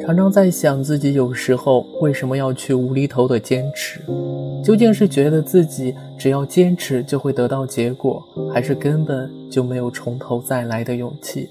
常常在想自己有时候为什么要去无厘头的坚持究竟是觉得自己只要坚持就会得到结果还是根本就没有从头再来的勇气？